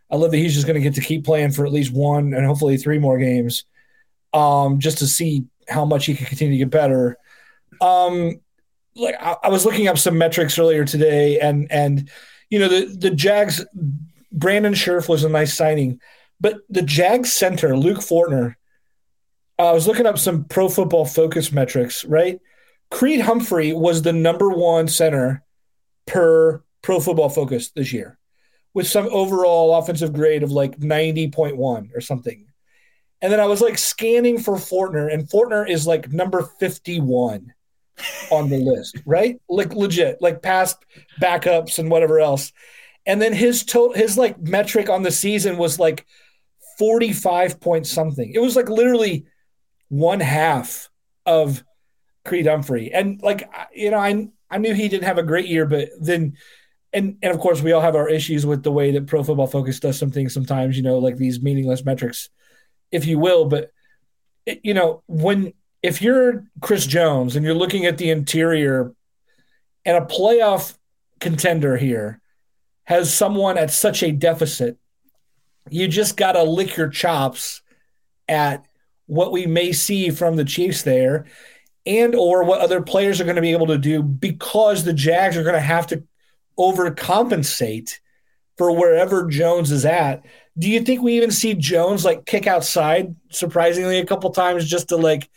I love that he's just going to get to keep playing for at least one and hopefully three more games, um, just to see how much he can continue to get better. Um, like I, I was looking up some metrics earlier today, and and you know the the Jags, Brandon Scherff was a nice signing, but the Jags center Luke Fortner I was looking up some pro football focus metrics, right? Creed Humphrey was the number one center per pro football focus this year with some overall offensive grade of like 90.1 or something. And then I was like scanning for Fortner, and Fortner is like number 51 on the list, right? Like legit, like past backups and whatever else. And then his total, his like metric on the season was like 45 point something. It was like literally one half of Creed Humphrey. And like you know, I I knew he didn't have a great year, but then and and of course we all have our issues with the way that Pro Football Focus does some things sometimes, you know, like these meaningless metrics, if you will. But it, you know, when if you're Chris Jones and you're looking at the interior and a playoff contender here has someone at such a deficit, you just got to lick your chops at what we may see from the Chiefs there and or what other players are going to be able to do because the Jags are going to have to overcompensate for wherever Jones is at. Do you think we even see Jones like kick outside surprisingly a couple times just to like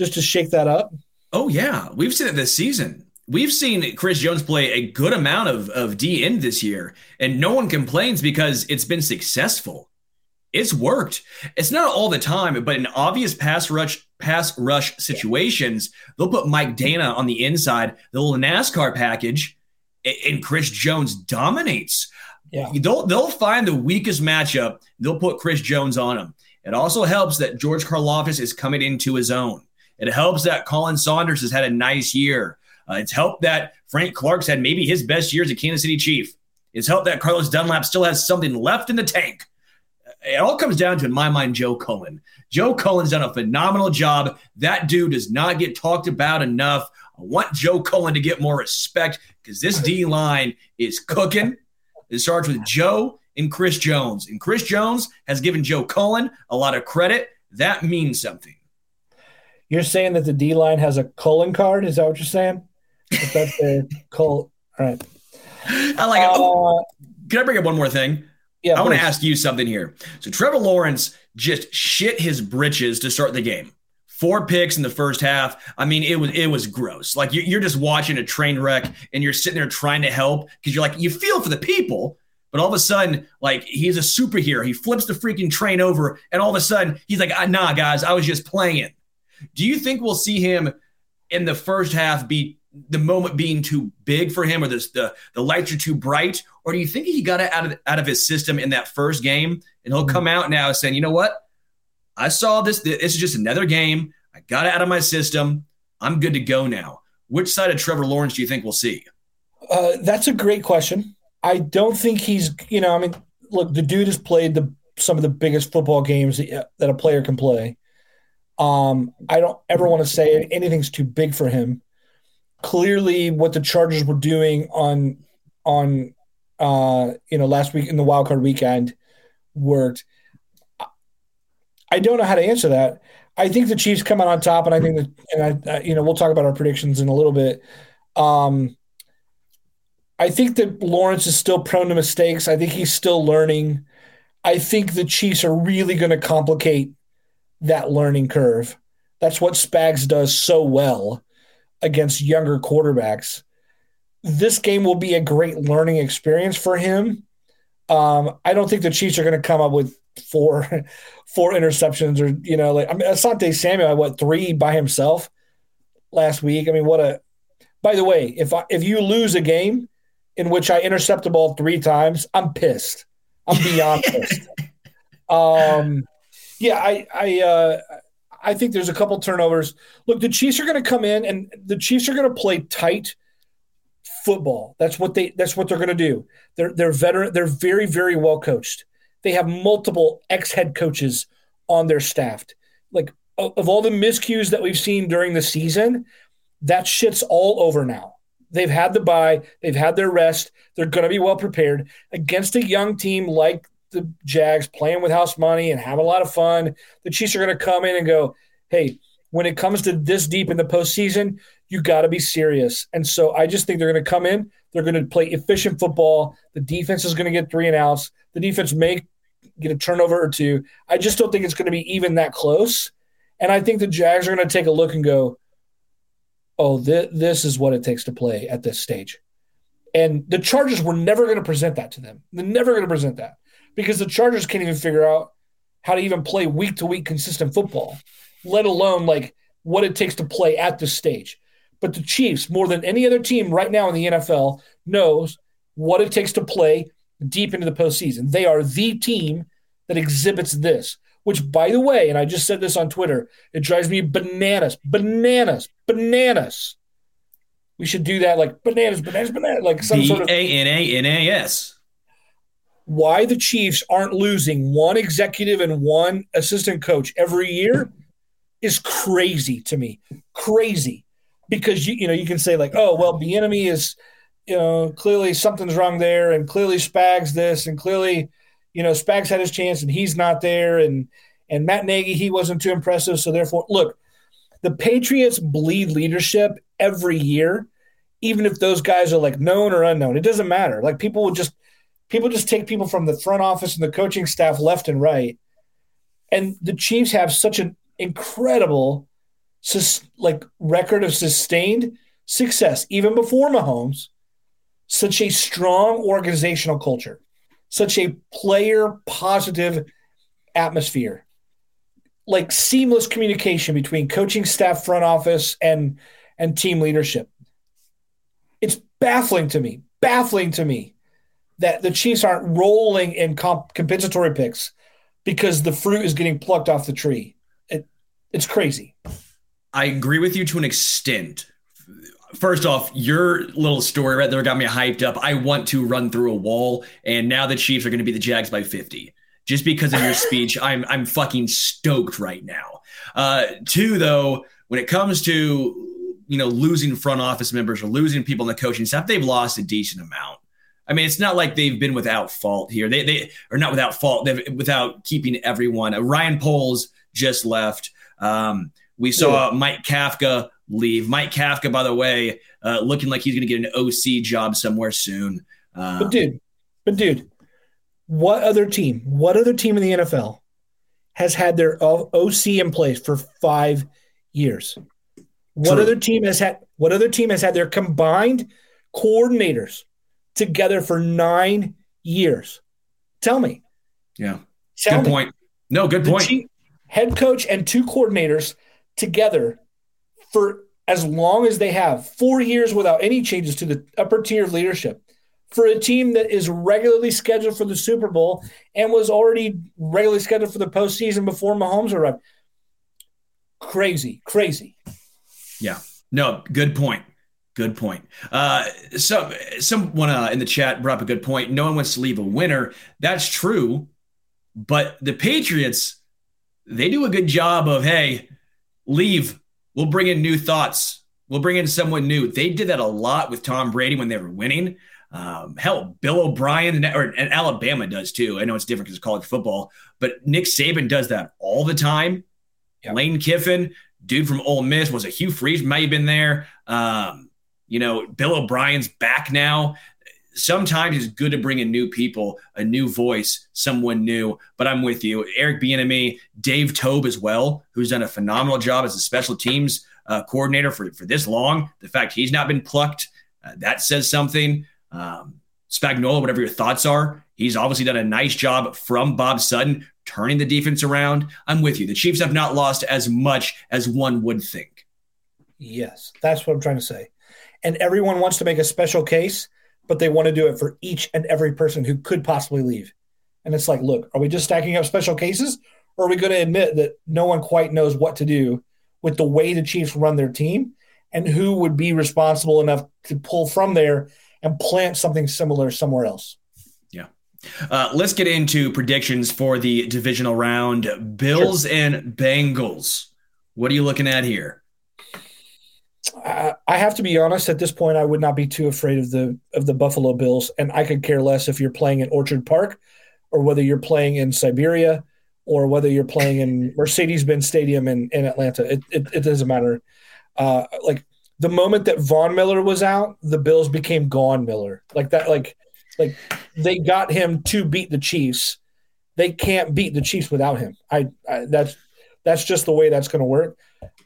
just to shake that up? Oh yeah, we've seen it this season. We've seen Chris Jones play a good amount of, of D end this year, and no one complains because it's been successful it's worked. It's not all the time, but in obvious pass rush pass rush situations, they'll put Mike Danna on the inside, the little NASCAR package, and Chris Jones dominates. Yeah. They'll they'll find the weakest matchup, they'll put Chris Jones on him. It also helps that George Karlaftis is coming into his own. It helps that Khalen Saunders has had a nice year. Uh, it's helped that Frank Clark's had maybe his best year as a Kansas City Chief. It's helped that Carlos Dunlap still has something left in the tank it all comes down to, in my mind, Joe Cullen. Joe Cullen's done a phenomenal job. That dude does not get talked about enough. I want Joe Cullen to get more respect because this D line is cooking. It starts with Joe and Chris Jones. And Chris Jones has given Joe Cullen a lot of credit. That means something. You're saying that the D line has a Cullen card? Is that what you're saying? If that's the Cullen. All right. I like it. Oh, uh, can I bring up one more thing? Yeah, I want to ask you something here. So Trevor Lawrence just shit his britches to start the game. Four picks in the first half. I mean, it was it was gross. Like you're just watching a train wreck, and you're sitting there trying to help because you're like you feel for the people, but all of a sudden, like he's a superhero. He flips the freaking train over, and all of a sudden, he's like, ah, "Nah, guys, I was just playing." Do you think we'll see him in the first half be the moment being too big for him or the, the, the lights are too bright? Or do you think he got it out of, out of his system in that first game and he'll come out now saying, you know what? I saw this. This is just another game. I got it out of my system. I'm good to go now. Which side of Trevor Lawrence do you think we'll see? Uh, that's a great question. I don't think he's, you know, I mean, look, the dude has played the some of the biggest football games that, that a player can play. Um, I don't ever want to say anything's too big for him clearly what the Chargers were doing on on uh, you know last week in the wild card weekend worked. I don't know how to answer that. I think the Chiefs come out on top, and I think that, and I, you know, we'll talk about our predictions in a little bit. Um, I think that Lawrence is still prone to mistakes. I think he's still learning. I think the Chiefs are really going to complicate that learning curve. That's what Spags does so well against younger quarterbacks. This game will be a great learning experience for him. Um, I don't think the Chiefs are going to come up with four four interceptions or you know like I mean Asante Samuel had what three by himself last week. I mean what a by the way if I, if you lose a game in which I intercept the ball three times, I'm pissed. I'm beyond pissed. Um, yeah, I I uh, I think there's a couple turnovers. Look, the Chiefs are going to come in and the Chiefs are going to play tight football. That's what they that's what they're going to do. They're they're veteran they're very very well coached. they have multiple ex head coaches on their staff. Like of all the miscues that we've seen during the season, that shit's all over now. They've had the bye, they've had their rest, they're going to be well prepared against a young team like the Jags playing with house money and have a lot of fun. The Chiefs are going to come in and go, hey, when it comes to this deep in the postseason, you got to be serious. And so I just think they're going to come in, they're going to play efficient football. The defense is going to get three and outs. The defense may get a turnover or two. I just don't think it's going to be even that close. And I think the Jags are going to take a look and go, oh, th- this is what it takes to play at this stage. And the Chargers were never going to present that to them. They're never going to present that because the Chargers can't even figure out how to even play week to week consistent football, let alone like what it takes to play at this stage. But the Chiefs, more than any other team right now in the NFL, knows what it takes to play deep into the postseason. They are the team that exhibits this, which, by the way, and I just said this on Twitter, it drives me bananas, bananas, bananas. We should do that like bananas, bananas, bananas, like some sort of A N A N A S. Why the Chiefs aren't losing one executive and one assistant coach every year is crazy to me. Crazy. Because you you know you can say like, oh well, the enemy is you know clearly something's wrong there, and clearly Spags this, and clearly you know Spags had his chance and he's not there, and and Matt Nagy he wasn't too impressive, so therefore look, the Patriots bleed leadership every year, even if those guys are like known or unknown. It doesn't matter. Like people will just people just take people from the front office and the coaching staff left and right. And the Chiefs have such an incredible sus- like record of sustained success even before Mahomes, such a strong organizational culture, such a player positive atmosphere like seamless communication between coaching staff, front office, and and team leadership. It's baffling to me, baffling to me that the Chiefs aren't rolling in comp- compensatory picks because the fruit is getting plucked off the tree. It, it's crazy. I agree with you to an extent. First off, your little story right there got me hyped up. I want to run through a wall, and now the Chiefs are going to be the Jags by 50 just because of your speech. I'm I'm fucking stoked right now. Uh, two though, when it comes to you know losing front office members or losing people in the coaching staff, they've lost a decent amount. I mean, it's not like they've been without fault here. They they are not without fault. They've without keeping everyone. Uh, Ryan Poles just left. Um, we saw yeah. Mike Kafka leave. Mike Kafka, by the way, uh, looking like he's going to get an OC job somewhere soon. Um, but dude, but dude, what other team, what other team in the NFL has had their OC in place for five years? What True. other team has had what other team has had their combined coordinators together for nine years? Tell me. Yeah. Tell good me. point. No, good point. Head coach and two coordinators together for as long as they have, four years without any changes to the upper tier of leadership for a team that is regularly scheduled for the Super Bowl and was already regularly scheduled for the postseason before Mahomes arrived. Crazy, crazy. Yeah. No, good point. Good point. Uh, so someone uh, in the chat brought up a good point. No one wants to leave a winner. That's true, but the Patriots, they do a good job of hey, leave. We'll bring in new thoughts. We'll bring in someone new. They did that a lot with Tom Brady when they were winning. Um, hell, Bill O'Brien and, or, and Alabama does too. I know it's different because it's college football, but Nick Saban does that all the time. Yep. Lane Kiffin, dude from Ole Miss, was a Hugh Freeze may have been there. Um, you know, Bill O'Brien's back now. Sometimes it's good to bring in new people, a new voice, someone new. But I'm with you, Eric Bieniemy, Dave Toub as well, who's done a phenomenal job as a special teams uh, coordinator for for this long. The fact he's not been plucked, uh, that says something. Um, whatever your thoughts are, he's obviously done a nice job from Bob Sutton turning the defense around. I'm with you. The Chiefs have not lost as much as one would think. Yes, that's what I'm trying to say. And everyone wants to make a special case, but they want to do it for each and every person who could possibly leave. And it's like, look, are we just stacking up special cases? Or are we going to admit that no one quite knows what to do with the way the Chiefs run their team and who would be responsible enough to pull from there and plant something similar somewhere else. Yeah. Uh, let's get into predictions for the divisional round. Bills sure. and Bengals. What are you looking at here? I have to be honest. At this point, I would not be too afraid of the of the Buffalo Bills, and I could care less if you're playing in Orchard Park, or whether you're playing in Siberia, or whether you're playing in Mercedes-Benz Stadium in, in Atlanta. It, it, it doesn't matter. Uh, like the moment that Von Miller was out, the Bills became Gone Miller. Like that. Like like they got him to beat the Chiefs. They can't beat the Chiefs without him. I, I that's that's just the way that's going to work.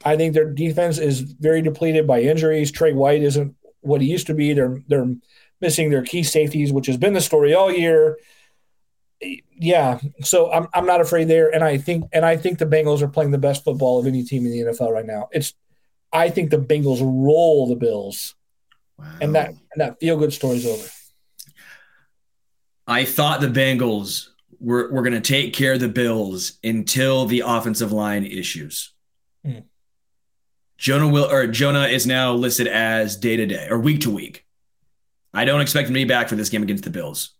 I think their defense is very depleted by injuries. Trey White isn't what he used to be. They're they're missing their key safeties, which has been the story all year. Yeah, so I'm I'm not afraid there, and I think and I think the Bengals are playing the best football of any team in the NFL right now. It's I think the Bengals roll the Bills, wow. and that and that feel good story's over. I thought the Bengals were, were going to take care of the Bills until the offensive line issues. Mm. Jonah will or Jonah is now listed as day to day or week to week. I don't expect him to be back for this game against the Bills.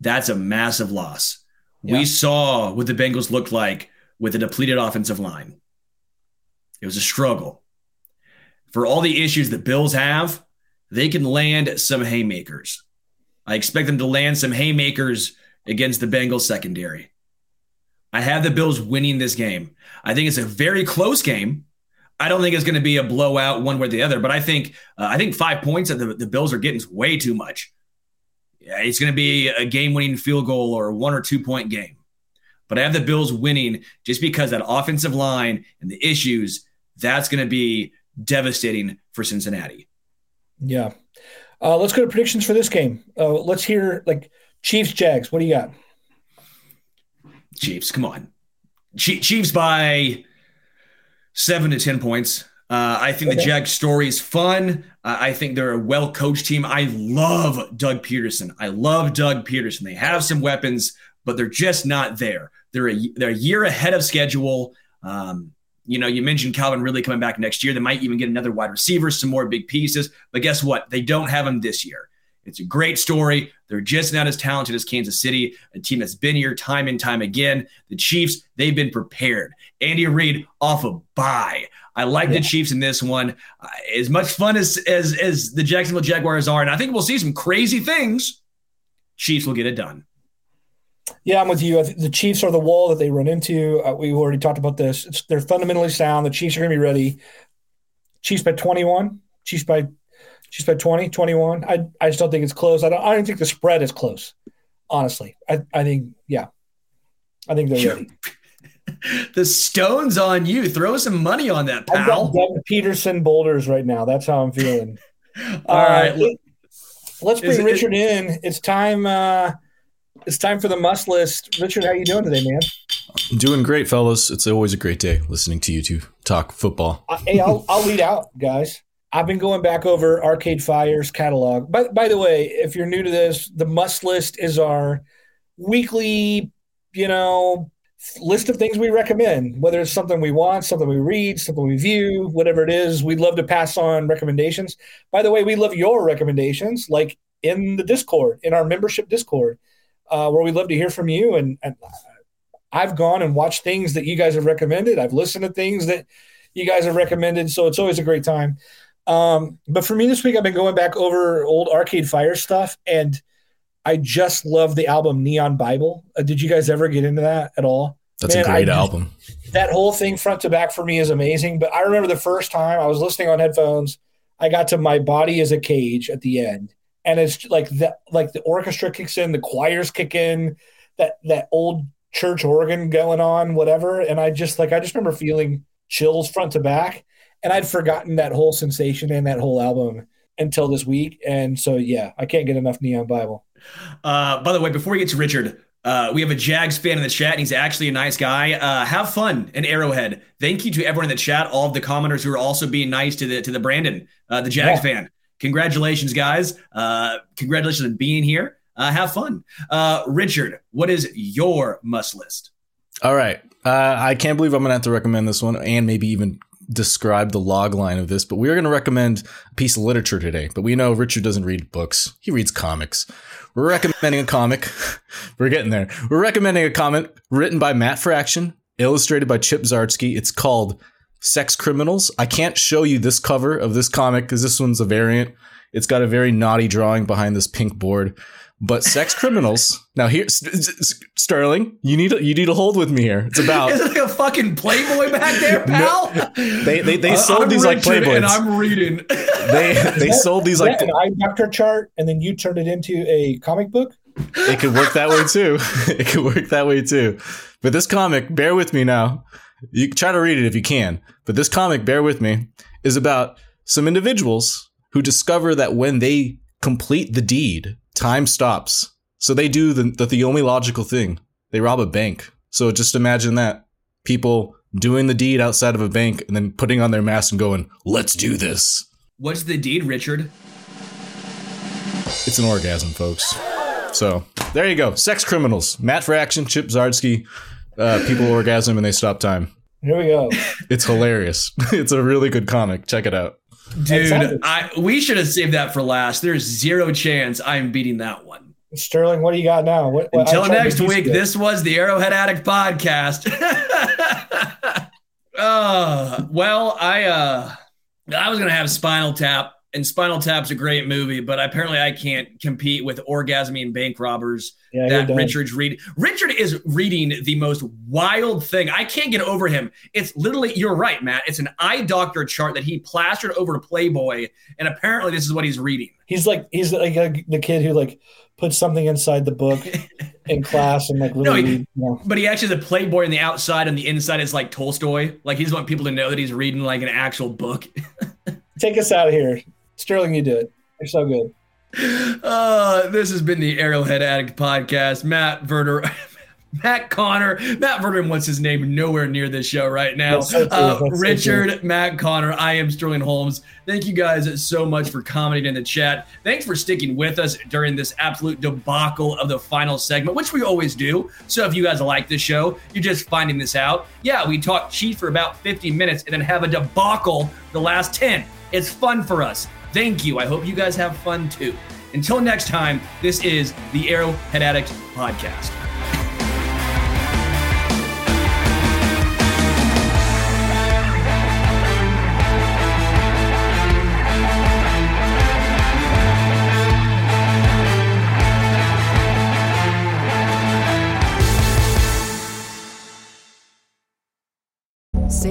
That's a massive loss. Yeah. We saw what the Bengals looked like with a depleted offensive line. It was a struggle. For all the issues the Bills have, they can land some haymakers. I expect them to land some haymakers against the Bengals secondary. I have the Bills winning this game. I think it's a very close game. I don't think it's going to be a blowout one way or the other, but I think uh, I think five points that the, the Bills are getting is way too much. Yeah, it's going to be a game-winning field goal or one or two point game. But I have the Bills winning just because that offensive line and the issues that's going to be devastating for Cincinnati. Yeah, uh, let's go to predictions for this game. Uh, let's hear like Chiefs Jags. What do you got? Chiefs, come on. Chiefs by seven to ten points. Uh, I think okay. the Jags story is fun. Uh, I think they're a well coached team. I love Doug Pederson. I love Doug Pederson. They have some weapons, but they're just not there. They're a, they're a year ahead of schedule. Um, you know, you mentioned Calvin Ridley coming back next year. They might even get another wide receiver, some more big pieces. But guess what? They don't have him this year. It's a great story. They're just not as talented as Kansas City, a team that's been here time and time again. The Chiefs, they've been prepared. Andy Reid off a bye. I like yeah. the Chiefs in this one. Uh, as much fun as, as as the Jacksonville Jaguars are, and I think we'll see some crazy things. Chiefs will get it done. Yeah, I'm with you. The Chiefs are the wall that they run into. Uh, we already talked about this. It's, they're fundamentally sound. The Chiefs are going to be ready. Chiefs by 21. Chiefs by Chiefs by 20, 21. I I still think it's close. I don't. I don't think the spread is close. Honestly, I I think yeah. I think they're ready. the stones on you. Throw some money on that, pal. Doug Pederson boulders right now. That's how I'm feeling. All uh, right. Let's bring Richard it, in. It's time. Uh, it's time for the must list. Richard, how you doing today, man? I'm doing great, fellas. It's always a great day listening to you two talk football. Uh, hey, I'll, I'll lead out, guys. I've been going back over Arcade Fire's catalog. By, by the way, if you're new to this, the must list is our weekly, you know, list of things we recommend, whether it's something we want, something we read, something we view, whatever it is. We'd love to pass on recommendations. By the way, we love your recommendations, like in the Discord, in our membership Discord uh, where we'd love to hear from you. And, and I've gone and watched things that you guys have recommended. I've listened to things that you guys have recommended. So it's always a great time. Um, but for me this week, I've been going back over old Arcade Fire stuff, and I just love the album Neon Bible. Uh, did you guys ever get into that at all? That's Man, a great I, album. That whole thing, front to back, for me is amazing. But I remember the first time I was listening on headphones, I got to "My Body Is a Cage" at the end, and it's like the like the orchestra kicks in, the choirs kick in, that that old church organ going on, whatever. And I just like I just remember feeling chills front to back, and I'd forgotten that whole sensation and that whole album until this week. And so yeah, I can't get enough Neon Bible. Uh, by the way, before we get to Richard, uh, we have a Jags fan in the chat, and he's actually a nice guy. Uh, have fun in Arrowhead. Thank you to everyone in the chat, all of the commenters who are also being nice to the to the Brandon, uh, the Jags yeah. fan congratulations, guys. Uh, congratulations on being here. Uh, have fun. Uh, Richard, what is your must list? All right. Uh, I can't believe I'm going to have to recommend this one and maybe even describe the log line of this, but we are going to recommend a piece of literature today. But we know Richard doesn't read books; he reads comics. We're recommending a comic. We're getting there. We're recommending a comic written by Matt Fraction, illustrated by Chip Zdarsky. It's called Sex Criminals. I can't show you this cover of this comic because this one's a variant. It's got a very naughty drawing behind this pink board. But sex criminals. Now here, Sterling, you need you need to hold with me here. It's about is it like a fucking Playboy back there, pal? No, they they, they sold these like Playboys, and I'm reading. they they sold these like an eye doctor chart, and then you turned it into a comic book. It could work that way too. it could work that way too. But this comic, bear with me now. You try to read it if you can. But this comic, bear with me, is about some individuals who discover that when they complete the deed, time stops. So they do the, the, the only logical thing. They rob a bank. So just imagine that. People doing the deed outside of a bank and then putting on their mask and going, let's do this. What's the deed, Richard? It's an orgasm, folks. So there you go. Sex criminals. Matt Fraction, Chip Zdarsky. Uh, people orgasm and they stop time. Here we go. It's hilarious. it's a really good comic. Check it out. Dude, I we should have saved that for last. There's zero chance I'm beating that one. Sterling, what do you got now? What, what, Until next week, this was the Arrowhead Addict podcast. uh, well, I uh I was gonna have Spinal Tap, and Spinal Tap's a great movie, but apparently I can't compete with Orgasmy and Bank Robbers yeah, that Richard's reading. Richard is reading the most wild thing. I can't get over him. It's literally, you're right, Matt. It's an eye doctor chart that he plastered over to Playboy, and apparently this is what he's reading. He's like he's like a, the kid who like puts something inside the book in class and like really. No, he, read, you know. But he actually is a Playboy on the outside, and the inside is like Tolstoy. Like he's want people to know that he's reading like an actual book. Take us out of here, Sterling. You do it. You're so good. Uh, this has been the Arrowhead Addict podcast. Matt Verder. Matt Conner, Matt Verder what's his name nowhere near this show right now. Uh, Richard, so Matt Conner, I am Sterling Holmes. Thank you guys so much for commenting in the chat. Thanks for sticking with us during this absolute debacle of the final segment, which we always do. So if you guys like this show, you're just finding this out. Yeah, we talk cheat for about 50 minutes and then have a debacle the last 10. It's fun for us. Thank you. I hope you guys have fun too. Until next time, this is the Arrowhead Addict Podcast.